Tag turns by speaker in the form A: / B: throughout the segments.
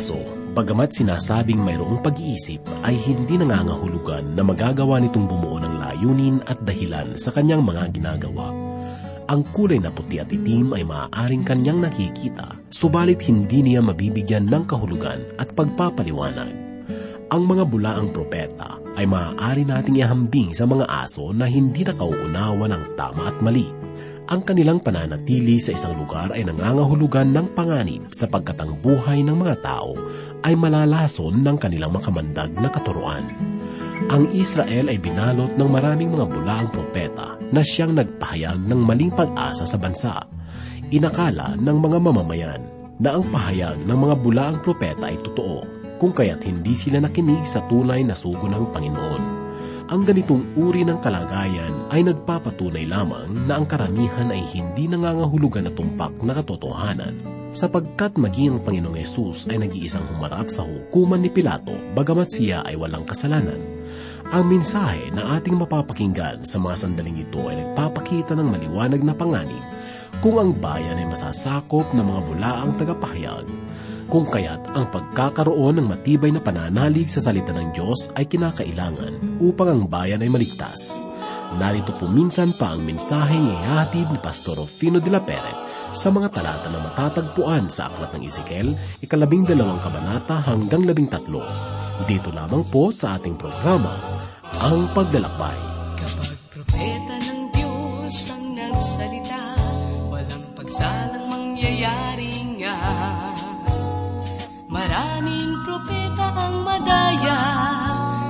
A: aso, bagamat sinasabing mayroong pag-iisip, ay hindi nangangahulugan na magagawa nitong bumuo ng layunin at dahilan sa kanyang mga ginagawa. Ang kulay na puti at itim ay maaaring kanyang nakikita, subalit hindi niya mabibigyan ng kahulugan at pagpapaliwanag. Ang mga bulaang propeta ay maaari nating ihambing sa mga aso na hindi nakauunawa ng tama at mali ang kanilang pananatili sa isang lugar ay nangangahulugan ng panganib sapagkat ang buhay ng mga tao ay malalason ng kanilang makamandag na katuruan. Ang Israel ay binalot ng maraming mga bulaang propeta na siyang nagpahayag ng maling pag-asa sa bansa. Inakala ng mga mamamayan na ang pahayag ng mga bulaang propeta ay totoo, kung kaya't hindi sila nakinig sa tunay na sugo ng Panginoon. Ang ganitong uri ng kalagayan ay nagpapatunay lamang na ang karamihan ay hindi nangangahulugan na tumpak na katotohanan sapagkat maging ang Panginoong Yesus ay nag-iisang humarap sa hukuman ni Pilato bagamat siya ay walang kasalanan. Ang mensahe na ating mapapakinggan sa mga sandaling ito ay nagpapakita ng maliwanag na panganib kung ang bayan ay masasakop ng mga bulaang tagapahayag kung kaya't ang pagkakaroon ng matibay na pananalig sa salita ng Diyos ay kinakailangan upang ang bayan ay maligtas. Narito po minsan pa ang mensaheng ihahatid ni Pastor Rufino de la Pere sa mga talata na matatagpuan sa Aklat ng Ezekiel, ikalabing dalawang kabanata hanggang labing tatlo. Dito lamang po sa ating programa, Ang Paglalakbay.
B: Kapag propeta ng Diyos ang nagsalita, Maraming propeta ang madaya,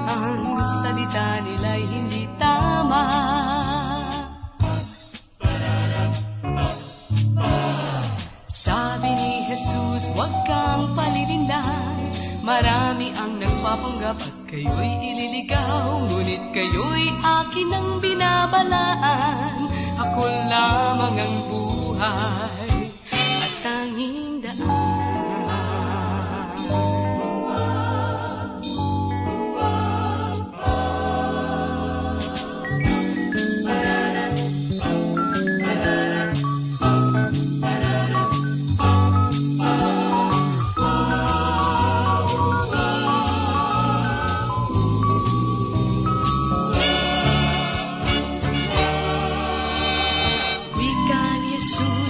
B: ang salita nila'y hindi tama. Sabi ni Jesus, huwag kang palilinlang, marami ang nagpapanggap at kayo'y ililigaw, ngunit kayo'y akin ang binabalaan, ako lamang ang buhay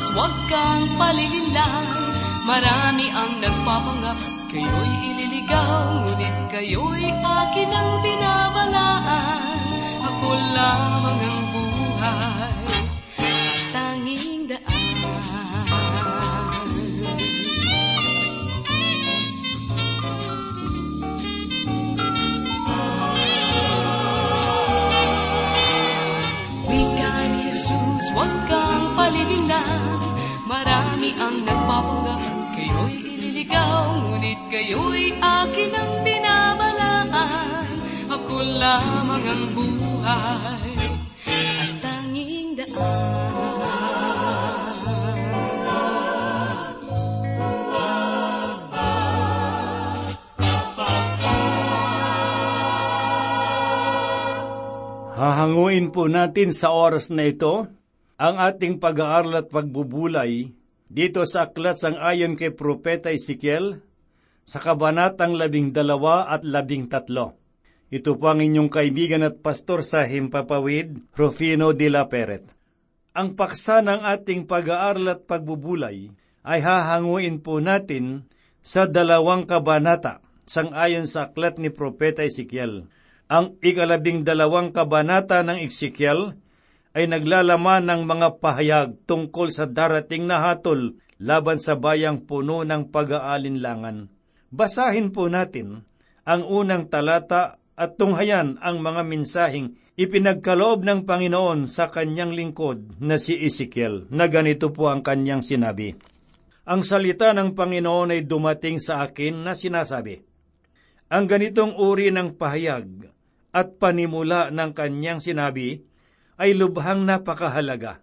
B: Jesus, huwag kang palilinlang Marami ang nagpapanggap at kayo'y ililigaw Ngunit kayo'y akin ang binabalaan. Ako lamang ang buhay. At tanging daan Marami ang nagpapanggap kayo'y ililigaw Ngunit kayo'y akin ang binabalaan. Ako lamang ang buhay at tanging daan.
C: Hahanguin po natin sa oras na ito ang ating pag-aaral at pagbubulay dito sa aklat sang ayon kay Propeta Ezekiel sa kabanatang labing dalawa at labing tatlo. Ito po ang inyong kaibigan at pastor sa Himpapawid, Rufino de la Peret. Ang paksa ng ating pag-aaral at pagbubulay ay hahanguin po natin sa dalawang kabanata sang ayon sa aklat ni Propeta Ezekiel. Ang ikalabing dalawang kabanata ng Ezekiel ay naglalaman ng mga pahayag tungkol sa darating na hatol laban sa bayang puno ng pag-aalinlangan. Basahin po natin ang unang talata at tunghayan ang mga mensaheng ipinagkaloob ng Panginoon sa kanyang lingkod na si Ezekiel, na ganito po ang kanyang sinabi. Ang salita ng Panginoon ay dumating sa akin na sinasabi, Ang ganitong uri ng pahayag at panimula ng kanyang sinabi ay lubhang napakahalaga.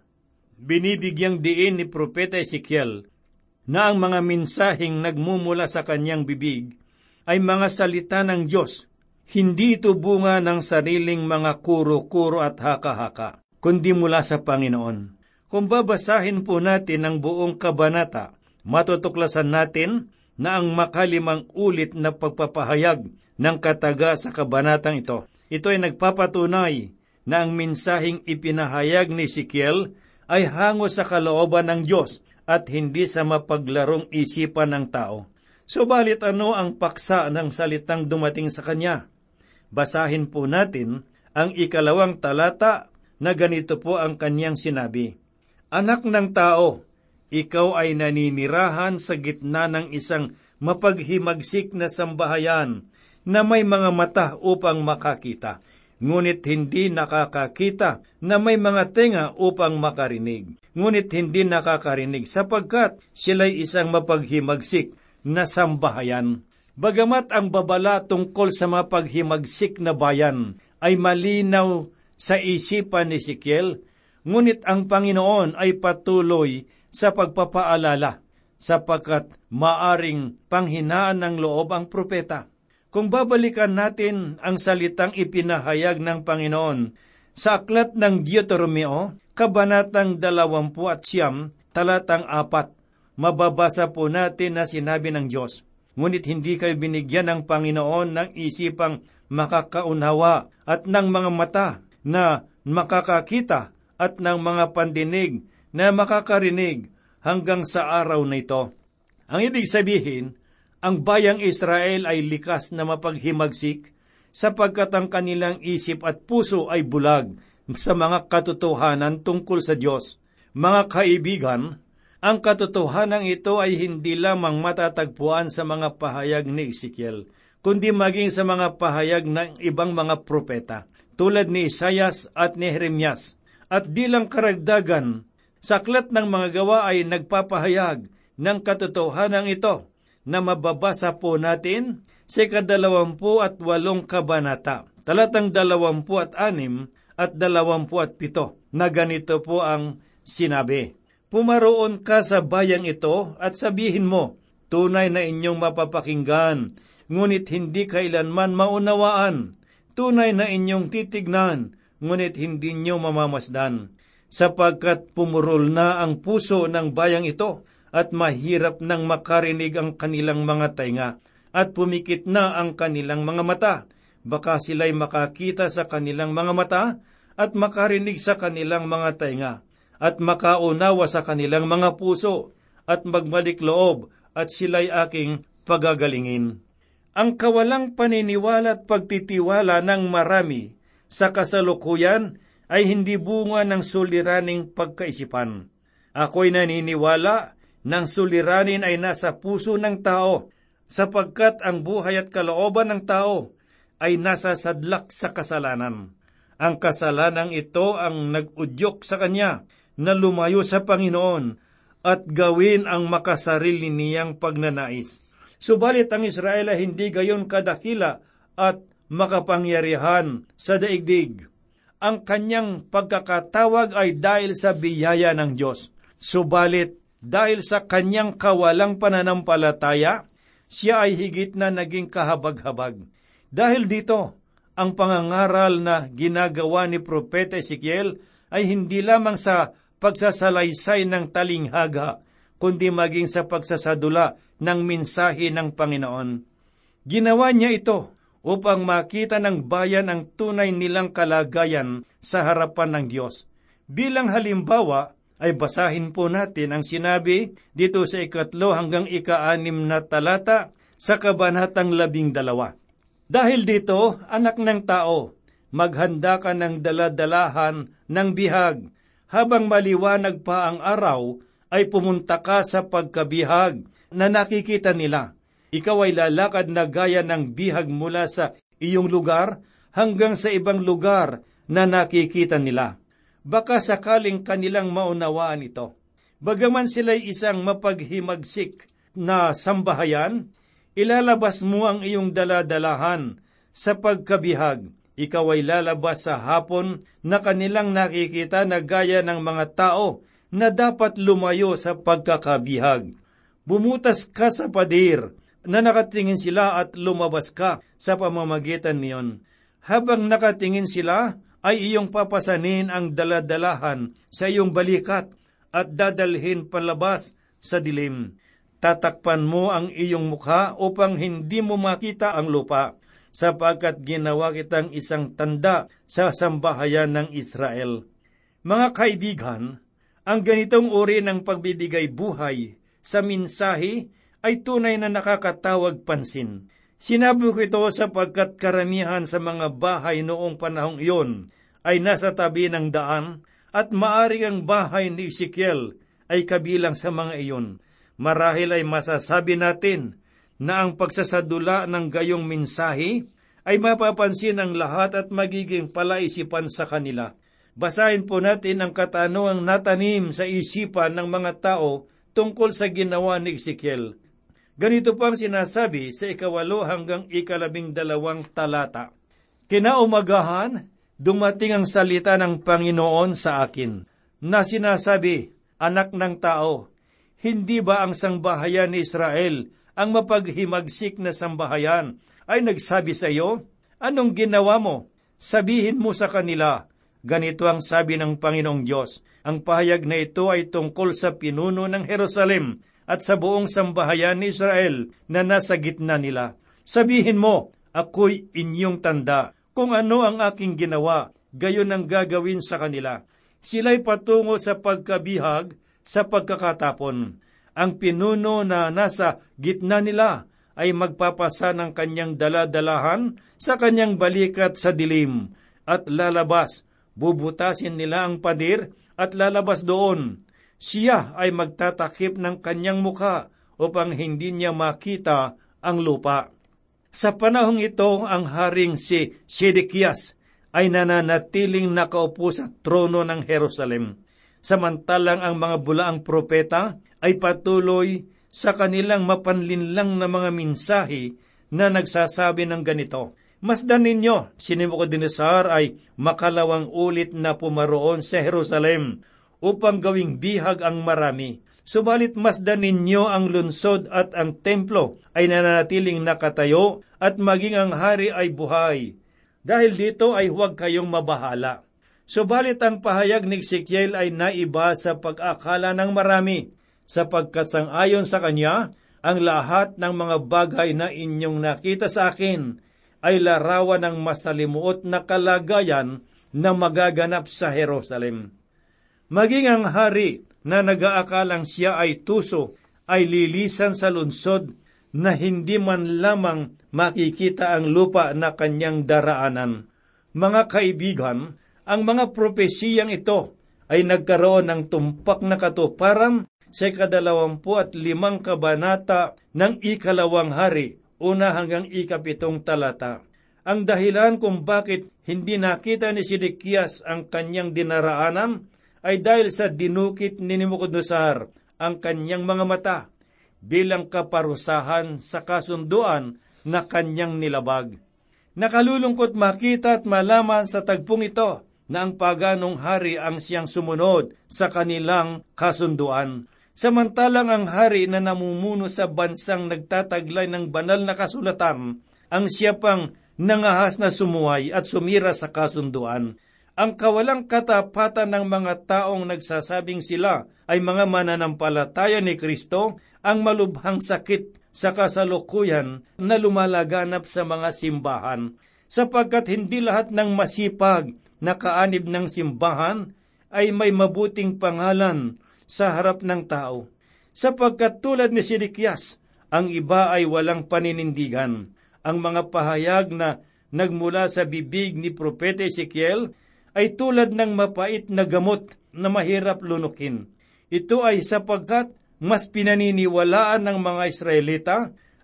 C: Binibigyang diin ni Propeta Ezekiel na ang mga mensaheng nagmumula sa kanyang bibig ay mga salita ng Diyos, hindi ito bunga ng sariling mga kuro-kuro at haka-haka, kundi mula sa Panginoon. Kung babasahin po natin ang buong kabanata, matutuklasan natin na ang makalimang ulit na pagpapahayag ng kataga sa kabanatang ito. Ito ay nagpapatunay na ang minsahing ipinahayag ni Sikiel ay hango sa kalooban ng Diyos at hindi sa mapaglarong isipan ng tao. Subalit ano ang paksa ng salitang dumating sa kanya? Basahin po natin ang ikalawang talata na ganito po ang kanyang sinabi. Anak ng tao, ikaw ay naninirahan sa gitna ng isang mapaghimagsik na sambahayan na may mga mata upang makakita, ngunit hindi nakakakita na may mga tenga upang makarinig, ngunit hindi nakakarinig sapagkat sila'y isang mapaghimagsik na sambahayan. Bagamat ang babala tungkol sa mapaghimagsik na bayan ay malinaw sa isipan ni Sikiel, ngunit ang Panginoon ay patuloy sa pagpapaalala sapagkat maaring panghinaan ng loob ang propeta. Kung babalikan natin ang salitang ipinahayag ng Panginoon sa aklat ng Deuteronomio, Kabanatang 20 at siyam, talatang 4, mababasa po natin na sinabi ng Diyos, Ngunit hindi kayo binigyan ng Panginoon ng isipang makakaunawa at ng mga mata na makakakita at ng mga pandinig na makakarinig hanggang sa araw na ito. Ang ibig sabihin, ang bayang Israel ay likas na mapaghimagsik sapagkat ang kanilang isip at puso ay bulag sa mga katotohanan tungkol sa Diyos. Mga kaibigan, ang katotohanan ito ay hindi lamang matatagpuan sa mga pahayag ni Ezekiel, kundi maging sa mga pahayag ng ibang mga propeta, tulad ni Isayas at ni Jeremias. At bilang karagdagan, saklat ng mga gawa ay nagpapahayag ng katotohanan ito na mababasa po natin sa kadalawampu at walong kabanata, talatang dalawampu at anim at dalawampu at pito, na ganito po ang sinabi. Pumaroon ka sa bayang ito at sabihin mo, tunay na inyong mapapakinggan, ngunit hindi kailanman maunawaan. Tunay na inyong titignan, ngunit hindi nyo mamamasdan. Sapagkat pumurol na ang puso ng bayang ito, at mahirap nang makarinig ang kanilang mga tainga at pumikit na ang kanilang mga mata. Baka sila'y makakita sa kanilang mga mata at makarinig sa kanilang mga tainga at makaunawa sa kanilang mga puso at magbalik loob at sila'y aking pagagalingin. Ang kawalang paniniwala at pagtitiwala ng marami sa kasalukuyan ay hindi bunga ng suliraning pagkaisipan. Ako'y naniniwala ng suliranin ay nasa puso ng tao, sapagkat ang buhay at kalooban ng tao ay nasa sadlak sa kasalanan. Ang kasalanang ito ang nag-udyok sa kanya na lumayo sa Panginoon at gawin ang makasarili niyang pagnanais. Subalit ang Israel ay hindi gayon kadakila at makapangyarihan sa daigdig. Ang kanyang pagkakatawag ay dahil sa biyaya ng Diyos. Subalit dahil sa kanyang kawalang pananampalataya, siya ay higit na naging kahabag-habag. Dahil dito, ang pangangaral na ginagawa ni Propeta Ezekiel ay hindi lamang sa pagsasalaysay ng talinghaga, kundi maging sa pagsasadula ng minsahe ng Panginoon. Ginawa niya ito upang makita ng bayan ang tunay nilang kalagayan sa harapan ng Diyos. Bilang halimbawa, ay basahin po natin ang sinabi dito sa ikatlo hanggang ikaanim na talata sa kabanatang labing dalawa. Dahil dito, anak ng tao, maghanda ka ng daladalahan ng bihag. Habang maliwanag pa ang araw, ay pumunta ka sa pagkabihag na nakikita nila. Ikaw ay lalakad na gaya ng bihag mula sa iyong lugar hanggang sa ibang lugar na nakikita nila baka sakaling kanilang maunawaan ito. Bagaman sila'y isang mapaghimagsik na sambahayan, ilalabas mo ang iyong daladalahan sa pagkabihag. Ikaw ay lalabas sa hapon na kanilang nakikita na gaya ng mga tao na dapat lumayo sa pagkakabihag. Bumutas ka sa padir na nakatingin sila at lumabas ka sa pamamagitan niyon. Habang nakatingin sila, ay iyong papasanin ang daladalahan sa iyong balikat at dadalhin palabas sa dilim. tatakpan mo ang iyong mukha upang hindi mo makita ang lupa, sapagkat ginawa kitang isang tanda sa sambahayan ng Israel. Mga kaibigan, ang ganitong uri ng pagbibigay buhay sa minsahe ay tunay na nakakatawag pansin. Sinabi ko ito sapagkat karamihan sa mga bahay noong panahong iyon ay nasa tabi ng daan at maari ang bahay ni Ezekiel ay kabilang sa mga iyon. Marahil ay masasabi natin na ang pagsasadula ng gayong minsahe ay mapapansin ng lahat at magiging palaisipan sa kanila. Basahin po natin ang katanungang natanim sa isipan ng mga tao tungkol sa ginawa ni Ezekiel. Ganito pang sinasabi sa ikawalo hanggang ikalabing dalawang talata. Kinaumagahan, dumating ang salita ng Panginoon sa akin, na sinasabi, Anak ng tao, hindi ba ang sangbahayan ni Israel, ang mapaghimagsik na sambahayan, ay nagsabi sa iyo, Anong ginawa mo? Sabihin mo sa kanila, ganito ang sabi ng Panginoong Diyos, ang pahayag na ito ay tungkol sa pinuno ng Jerusalem at sa buong sambahayan ni Israel na nasa gitna nila. Sabihin mo, ako'y inyong tanda, kung ano ang aking ginawa, gayon ang gagawin sa kanila. Sila'y patungo sa pagkabihag sa pagkakatapon. Ang pinuno na nasa gitna nila ay magpapasa ng kanyang daladalahan sa kanyang balikat sa dilim at lalabas. Bubutasin nila ang padir at lalabas doon. Siya ay magtatakip ng kanyang muka upang hindi niya makita ang lupa. Sa panahong ito, ang haring si Sedekias ay nananatiling nakaupo sa trono ng Jerusalem samantalang ang mga bulaang propeta ay patuloy sa kanilang mapanlinlang na mga minsahe na nagsasabi ng ganito. Masdan ninyo, si Nebuchadnezzar ay makalawang ulit na pumaroon sa Jerusalem upang gawing bihag ang marami. Subalit masdan ninyo ang lunsod at ang templo ay nananatiling nakatayo at maging ang hari ay buhay. Dahil dito ay huwag kayong mabahala. Subalit ang pahayag ni Ezekiel ay naiba sa pag-akala ng marami, sapagkat sangayon sa kanya, ang lahat ng mga bagay na inyong nakita sa akin ay larawan ng masalimuot na kalagayan na magaganap sa Jerusalem. Maging ang hari na nag-aakalang siya ay tuso ay lilisan sa lunsod na hindi man lamang makikita ang lupa na kanyang daraanan. Mga kaibigan, ang mga propesiyang ito ay nagkaroon ng tumpak na katuparan sa kadalawampu at limang kabanata ng ikalawang hari, una hanggang ikapitong talata. Ang dahilan kung bakit hindi nakita ni Sidikias ang kanyang dinaraanan ay dahil sa dinukit ni Nebuchadnezzar ang kanyang mga mata bilang kaparusahan sa kasunduan na kanyang nilabag. Nakalulungkot makita at malaman sa tagpong ito na ang paganong hari ang siyang sumunod sa kanilang kasunduan. Samantalang ang hari na namumuno sa bansang nagtataglay ng banal na kasulatan, ang siya pang nangahas na sumuway at sumira sa kasunduan. Ang kawalang katapatan ng mga taong nagsasabing sila ay mga mananampalataya ni Kristo ang malubhang sakit sa kasalukuyan na lumalaganap sa mga simbahan, sapagkat hindi lahat ng masipag na kaanib ng simbahan ay may mabuting pangalan sa harap ng tao. Sapagkat tulad ni Sidikyas, ang iba ay walang paninindigan. Ang mga pahayag na nagmula sa bibig ni Propeta Ezekiel ay tulad ng mapait na gamot na mahirap lunukin. Ito ay sapagkat mas pinaniniwalaan ng mga Israelita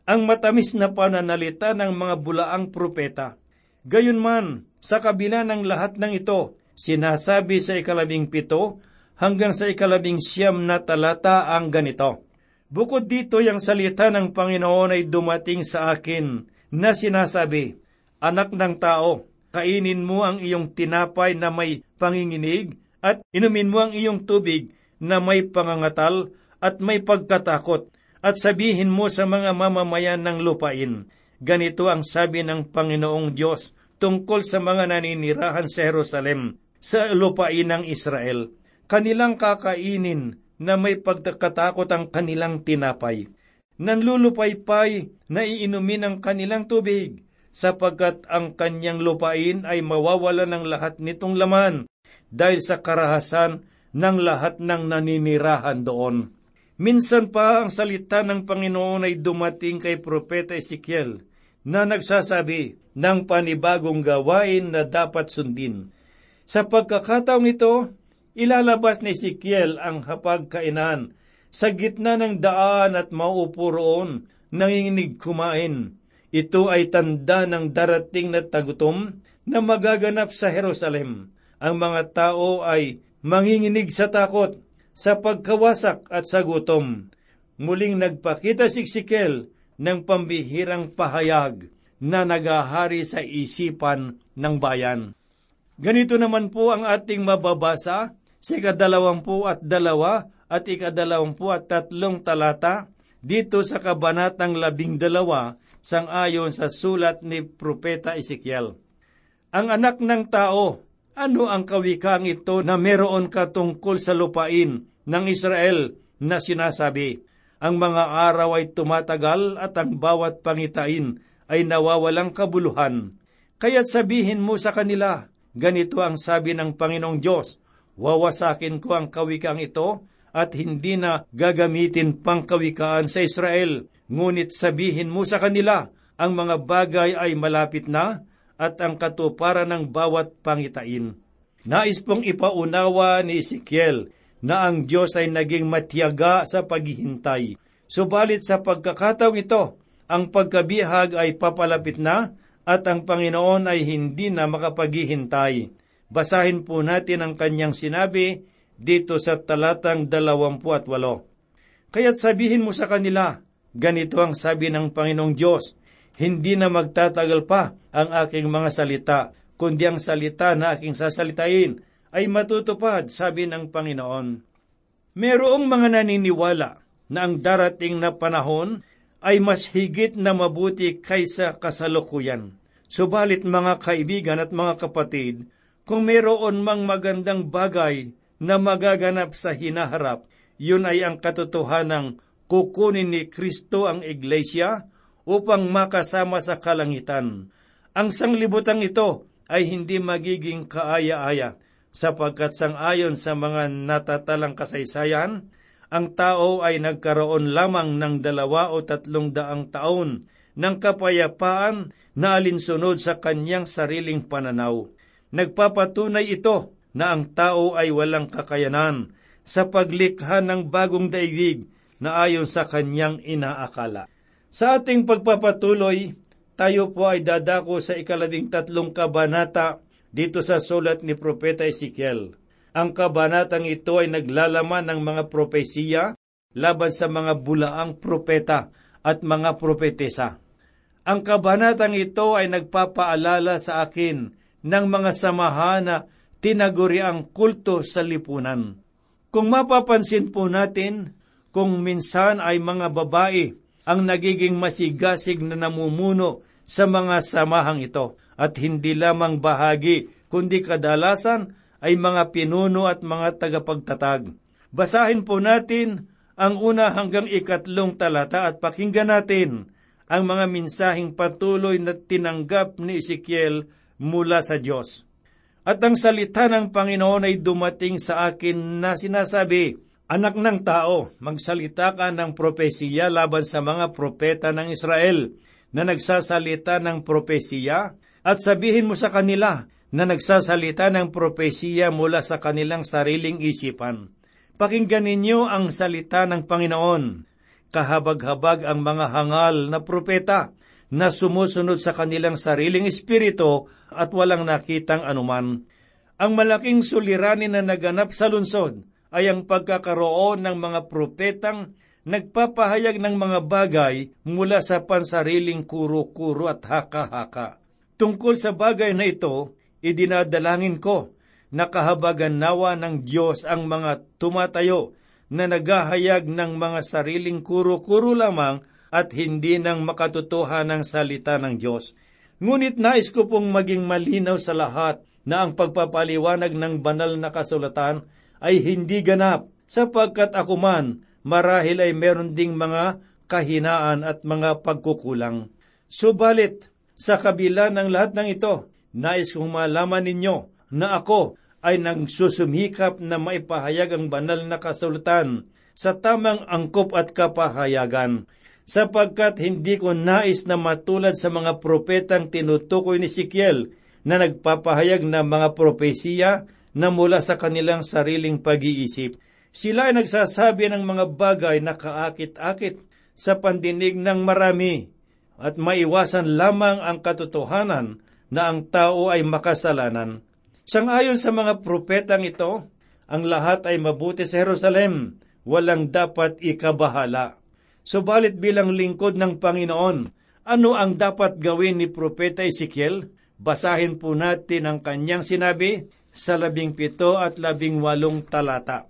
C: ang matamis na pananalita ng mga bulaang propeta. Gayunman, sa kabila ng lahat ng ito, sinasabi sa ikalabing pito hanggang sa ikalabing siyam na talata ang ganito. Bukod dito, yung salita ng Panginoon ay dumating sa akin na sinasabi, Anak ng tao, kainin mo ang iyong tinapay na may panginginig at inumin mo ang iyong tubig na may pangangatal at may pagkatakot at sabihin mo sa mga mamamayan ng lupain, ganito ang sabi ng Panginoong Diyos, tungkol sa mga naninirahan sa Jerusalem, sa lupain ng Israel. Kanilang kakainin na may pagkakatakot ang kanilang tinapay. nanlulupaypay na iinumin ang kanilang tubig, sapagkat ang kanyang lupain ay mawawala ng lahat nitong laman dahil sa karahasan ng lahat ng naninirahan doon. Minsan pa ang salita ng Panginoon ay dumating kay Propeta Ezekiel na nagsasabi ng panibagong gawain na dapat sundin. Sa pagkakataong ito, ilalabas ni Ezekiel ang hapagkainan sa gitna ng daan at maupo roon, nanginginig kumain. Ito ay tanda ng darating na tagutom na magaganap sa Jerusalem. Ang mga tao ay manginginig sa takot, sa pagkawasak at sa gutom. Muling nagpakita si Ezekiel ng pambihirang pahayag na nagahari sa isipan ng bayan. Ganito naman po ang ating mababasa sa ikadalawampu at dalawa at ikadalawampu at tatlong talata dito sa kabanatang labing dalawa sang ayon sa sulat ni Propeta Ezekiel. Ang anak ng tao ano ang kawikang ito na meron katungkol sa lupain ng Israel na sinasabi, ang mga araw ay tumatagal at ang bawat pangitain ay nawawalang kabuluhan. Kaya't sabihin mo sa kanila, ganito ang sabi ng Panginoong Diyos, wawasakin ko ang kawikang ito at hindi na gagamitin pang kawikaan sa Israel. Ngunit sabihin mo sa kanila, ang mga bagay ay malapit na at ang katuparan ng bawat pangitain. Nais pong ipaunawa ni Ezekiel na ang Diyos ay naging matiyaga sa paghihintay. Subalit sa pagkakataong ito, ang pagkabihag ay papalapit na at ang Panginoon ay hindi na makapaghihintay. Basahin po natin ang kanyang sinabi dito sa talatang dalawampu at walo. Kaya't sabihin mo sa kanila, ganito ang sabi ng Panginoong Diyos, hindi na magtatagal pa ang aking mga salita, kundi ang salita na aking sasalitain ay matutupad, sabi ng Panginoon. Merong mga naniniwala na ang darating na panahon ay mas higit na mabuti kaysa kasalukuyan. Subalit mga kaibigan at mga kapatid, kung meron mang magandang bagay na magaganap sa hinaharap, yun ay ang katotohanang kukunin ni Kristo ang iglesia upang makasama sa kalangitan. Ang sanglibutang ito ay hindi magiging kaaya-aya sapagkat sangayon sa mga natatalang kasaysayan, ang tao ay nagkaroon lamang ng dalawa o tatlong daang taon ng kapayapaan na alinsunod sa kanyang sariling pananaw. Nagpapatunay ito na ang tao ay walang kakayanan sa paglikha ng bagong daigdig na ayon sa kanyang inaakala. Sa ating pagpapatuloy, tayo po ay dadako sa ikalabing tatlong kabanata dito sa sulat ni Propeta Ezekiel. Ang kabanatang ito ay naglalaman ng mga propesiya laban sa mga bulaang propeta at mga propetesa. Ang kabanatang ito ay nagpapaalala sa akin ng mga samahan na tinaguri ang kulto sa lipunan. Kung mapapansin po natin, kung minsan ay mga babae ang nagiging masigasig na namumuno sa mga samahang ito at hindi lamang bahagi kundi kadalasan ay mga pinuno at mga tagapagtatag. Basahin po natin ang una hanggang ikatlong talata at pakinggan natin ang mga minsahing patuloy na tinanggap ni Ezekiel mula sa Diyos. At ang salita ng Panginoon ay dumating sa akin na sinasabi, Anak ng tao, magsalita ka ng propesiya laban sa mga propeta ng Israel na nagsasalita ng propesiya at sabihin mo sa kanila na nagsasalita ng propesiya mula sa kanilang sariling isipan. Pakinggan ninyo ang salita ng Panginoon. Kahabag-habag ang mga hangal na propeta na sumusunod sa kanilang sariling espiritu at walang nakitang anuman. Ang malaking suliranin na naganap sa lungsod ay ang pagkakaroon ng mga propetang nagpapahayag ng mga bagay mula sa pansariling kuro-kuro at haka-haka. Tungkol sa bagay na ito, idinadalangin ko na kahabagan nawa ng Diyos ang mga tumatayo na naghahayag ng mga sariling kuro-kuro lamang at hindi ng makatutuhan ng salita ng Diyos. Ngunit nais ko pong maging malinaw sa lahat na ang pagpapaliwanag ng banal na kasulatan ay hindi ganap, sapagkat ako man marahil ay meron ding mga kahinaan at mga pagkukulang. Subalit, sa kabila ng lahat ng ito, nais kong malaman ninyo na ako ay nagsusumikap na maipahayag ang banal na kasulatan sa tamang angkop at kapahayagan, sapagkat hindi ko nais na matulad sa mga propetang tinutukoy ni Sikiel na nagpapahayag ng mga propesiya na mula sa kanilang sariling pag-iisip. Sila ay nagsasabi ng mga bagay na kaakit-akit sa pandinig ng marami at maiwasan lamang ang katotohanan na ang tao ay makasalanan. Sangayon sa mga propetang ito, ang lahat ay mabuti sa Jerusalem, walang dapat ikabahala. Subalit bilang lingkod ng Panginoon, ano ang dapat gawin ni Propeta Ezekiel? Basahin po natin ang kanyang sinabi sa labing pito at labing walong talata.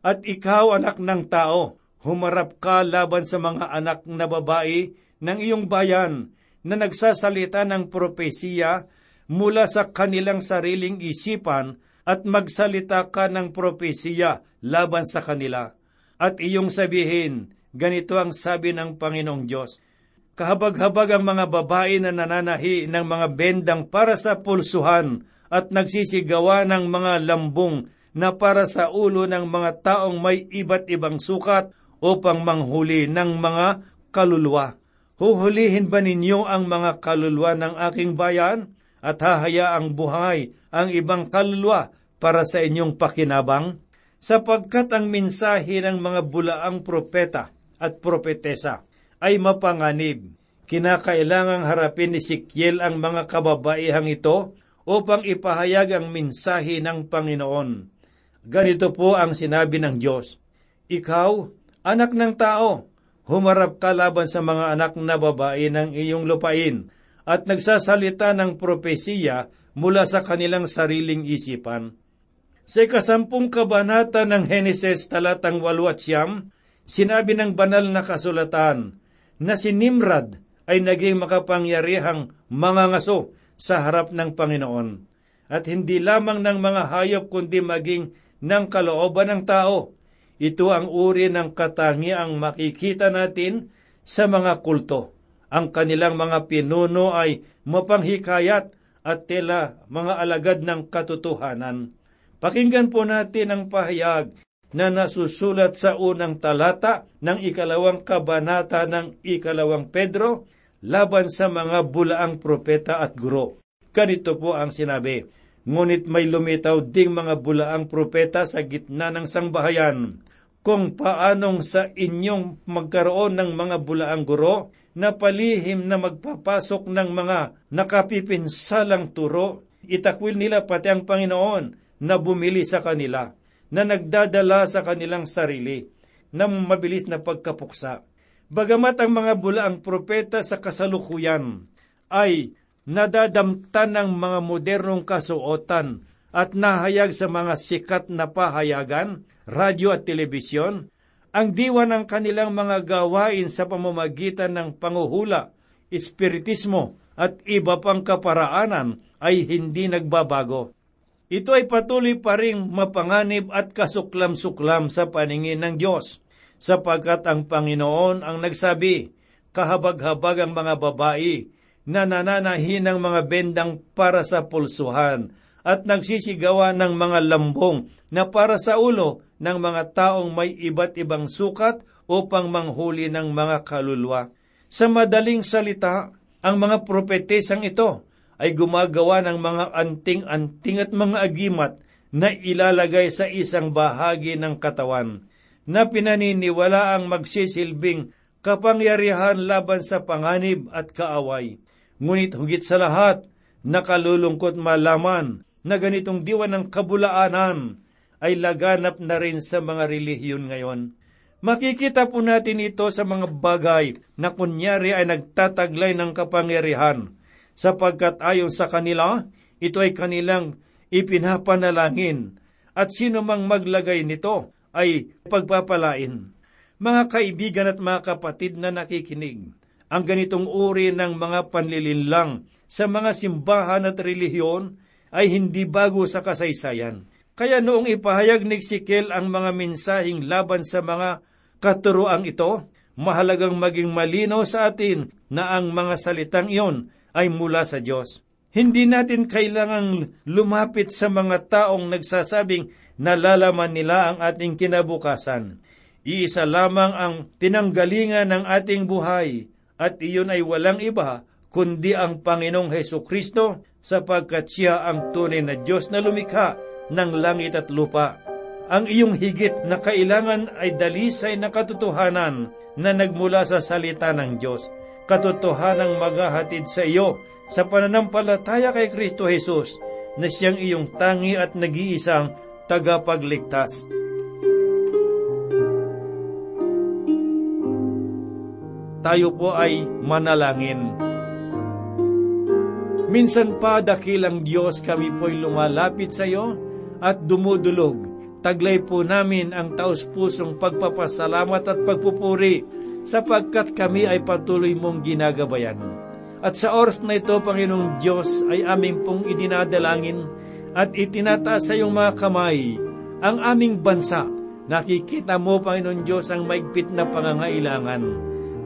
C: At ikaw, anak ng tao, humarap ka laban sa mga anak na babae ng iyong bayan na nagsasalita ng propesiya mula sa kanilang sariling isipan at magsalita ka ng propesiya laban sa kanila. At iyong sabihin, ganito ang sabi ng Panginoong Diyos, Kahabag-habag ang mga babae na nananahi ng mga bendang para sa pulsuhan at nagsisigawa ng mga lambong na para sa ulo ng mga taong may iba't ibang sukat upang manghuli ng mga kaluluwa. Huhulihin ba ninyo ang mga kaluluwa ng aking bayan at hahayaang buhay ang ibang kaluluwa para sa inyong pakinabang? Sapagkat ang mensahe ng mga bulaang propeta at propetesa ay mapanganib. Kinakailangang harapin ni Sikyel ang mga kababaihang ito upang ipahayag ang mensahe ng Panginoon. Ganito po ang sinabi ng Diyos, Ikaw, anak ng tao, humarap ka laban sa mga anak na babae ng iyong lupain at nagsasalita ng propesiya mula sa kanilang sariling isipan. Sa ikasampung kabanata ng Heneses talatang walu at siyam, sinabi ng banal na kasulatan na si Nimrod ay naging makapangyarihang mga ngaso sa harap ng Panginoon. At hindi lamang ng mga hayop kundi maging ng kalooban ng tao. Ito ang uri ng katangiang makikita natin sa mga kulto. Ang kanilang mga pinuno ay mapanghikayat at tela mga alagad ng katotohanan. Pakinggan po natin ang pahayag na nasusulat sa unang talata ng ikalawang kabanata ng ikalawang Pedro laban sa mga bulaang propeta at guro. Ganito po ang sinabi, Ngunit may lumitaw ding mga bulaang propeta sa gitna ng sangbahayan, kung paanong sa inyong magkaroon ng mga bulaang guro na palihim na magpapasok ng mga nakapipinsalang turo, itakwil nila pati ang Panginoon na bumili sa kanila, na nagdadala sa kanilang sarili ng mabilis na pagkapuksa. Bagamat ang mga bulaang propeta sa kasalukuyan ay nadadamta ng mga modernong kasuotan at nahayag sa mga sikat na pahayagan, radyo at telebisyon, ang diwa ng kanilang mga gawain sa pamamagitan ng panguhula, espiritismo at iba pang kaparaanan ay hindi nagbabago. Ito ay patuloy pa ring mapanganib at kasuklam-suklam sa paningin ng Diyos, sapagkat ang Panginoon ang nagsabi, kahabag-habag ang mga babae na nananahi ng mga bendang para sa pulsuhan at nagsisigawa ng mga lambong na para sa ulo ng mga taong may iba't ibang sukat upang manghuli ng mga kaluluwa. Sa madaling salita, ang mga propetesang ito ay gumagawa ng mga anting-anting at mga agimat na ilalagay sa isang bahagi ng katawan na pinaniniwala ang magsisilbing kapangyarihan laban sa panganib at kaaway. Ngunit hugit sa lahat, nakalulungkot malaman na ganitong diwa ng kabulaanan ay laganap na rin sa mga relihiyon ngayon. Makikita po natin ito sa mga bagay na kunyari ay nagtataglay ng kapangyarihan sapagkat ayon sa kanila, ito ay kanilang ipinapanalangin at sino mang maglagay nito ay pagpapalain. Mga kaibigan at mga kapatid na nakikinig, ang ganitong uri ng mga panlilinlang sa mga simbahan at relihiyon ay hindi bago sa kasaysayan. Kaya noong ipahayag ni Sikel ang mga mensaheng laban sa mga katuroang ito, mahalagang maging malinaw sa atin na ang mga salitang iyon ay mula sa Diyos. Hindi natin kailangang lumapit sa mga taong nagsasabing nalalaman nila ang ating kinabukasan. Iisa lamang ang pinanggalingan ng ating buhay at iyon ay walang iba kundi ang Panginoong Heso Kristo sapagkat siya ang tunay na Diyos na lumikha ng langit at lupa. Ang iyong higit na kailangan ay dalisay na katotohanan na nagmula sa salita ng Diyos. Katotohanang maghahatid sa iyo sa pananampalataya kay Kristo Jesus na siyang iyong tangi at nag-iisang tagapagligtas. Tayo po ay manalangin. Minsan pa dakilang Diyos kami po'y lumalapit sa iyo at dumudulog. Taglay po namin ang taus-pusong pagpapasalamat at pagpupuri sapagkat kami ay patuloy mong ginagabayan. At sa oras na ito, Panginoong Diyos, ay aming pong idinadalangin at itinataas sa iyong mga kamay ang aming bansa. Nakikita mo, Panginoon Diyos, ang maigpit na pangangailangan.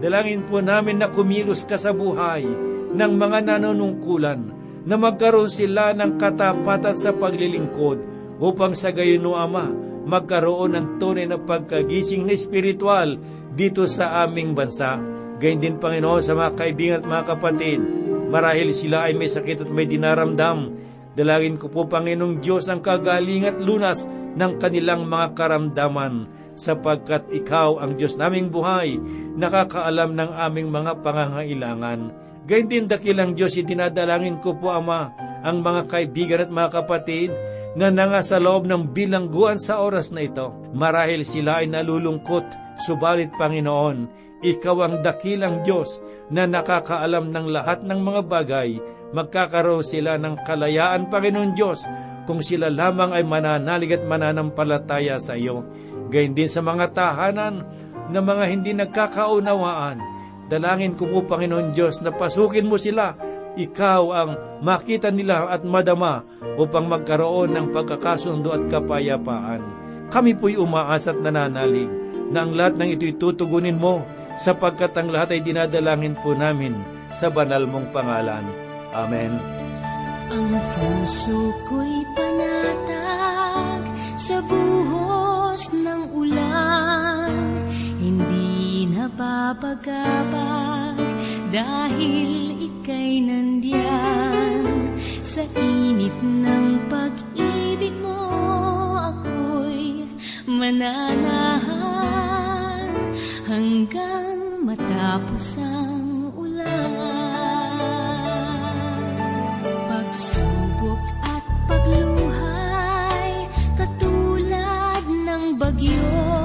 C: Dalangin po namin na kumilos ka sa buhay ng mga nanunungkulan na magkaroon sila ng katapatan sa paglilingkod upang sa gayon o Ama, magkaroon ng tunay na pagkagising na espiritual dito sa aming bansa. Gayun din, Panginoon, sa mga kaibigan at mga kapatid, marahil sila ay may sakit at may dinaramdam, Dalangin ko po, Panginoong Diyos, ang kagaling at lunas ng kanilang mga karamdaman, sapagkat Ikaw ang Diyos naming buhay, nakakaalam ng aming mga pangangailangan. Gayun din dakilang Diyos, itinadalangin ko po, Ama, ang mga kaibigan at mga kapatid na nanga sa loob ng bilangguan sa oras na ito. Marahil sila ay nalulungkot, subalit Panginoon, Ikaw ang dakilang Diyos na nakakaalam ng lahat ng mga bagay magkakaroon sila ng kalayaan, Panginoon Diyos, kung sila lamang ay mananalig at mananampalataya sa iyo. Gayun din sa mga tahanan na mga hindi nagkakaunawaan. Dalangin ko po, Panginoon Diyos, na pasukin mo sila. Ikaw ang makita nila at madama upang magkaroon ng pagkakasundo at kapayapaan. Kami po'y umaas at nananalig na ang lahat ng ito'y tutugunin mo sapagkat ang lahat ay dinadalangin po namin sa banal mong pangalan. Amen.
D: Ang puso ko'y panatag sa buhos ng ulan, hindi napapagabag dahil ika'y nandiyan sa init ng pag-ibig mo ako'y mananahan. Hanggang matapos ang sa